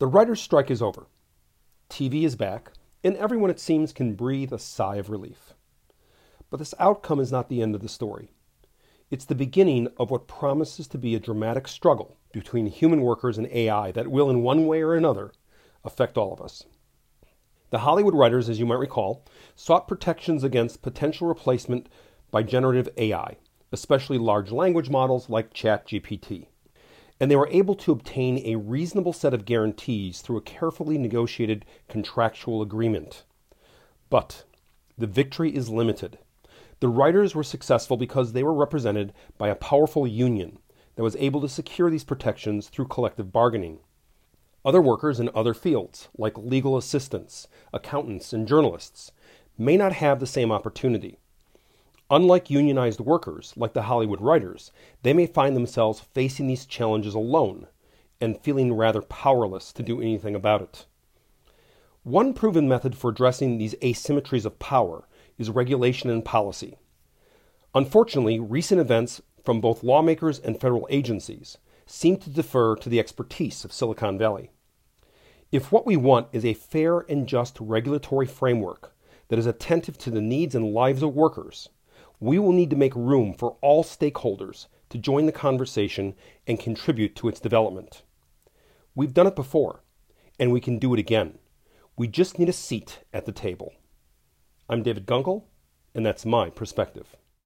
The writer's strike is over. TV is back, and everyone, it seems, can breathe a sigh of relief. But this outcome is not the end of the story. It's the beginning of what promises to be a dramatic struggle between human workers and AI that will, in one way or another, affect all of us. The Hollywood writers, as you might recall, sought protections against potential replacement by generative AI, especially large language models like ChatGPT and they were able to obtain a reasonable set of guarantees through a carefully negotiated contractual agreement. But the victory is limited. The writers were successful because they were represented by a powerful union that was able to secure these protections through collective bargaining. Other workers in other fields, like legal assistants, accountants, and journalists, may not have the same opportunity. Unlike unionized workers, like the Hollywood writers, they may find themselves facing these challenges alone and feeling rather powerless to do anything about it. One proven method for addressing these asymmetries of power is regulation and policy. Unfortunately, recent events from both lawmakers and federal agencies seem to defer to the expertise of Silicon Valley. If what we want is a fair and just regulatory framework that is attentive to the needs and lives of workers, we will need to make room for all stakeholders to join the conversation and contribute to its development. We've done it before, and we can do it again. We just need a seat at the table. I'm David Gunkel, and that's my perspective.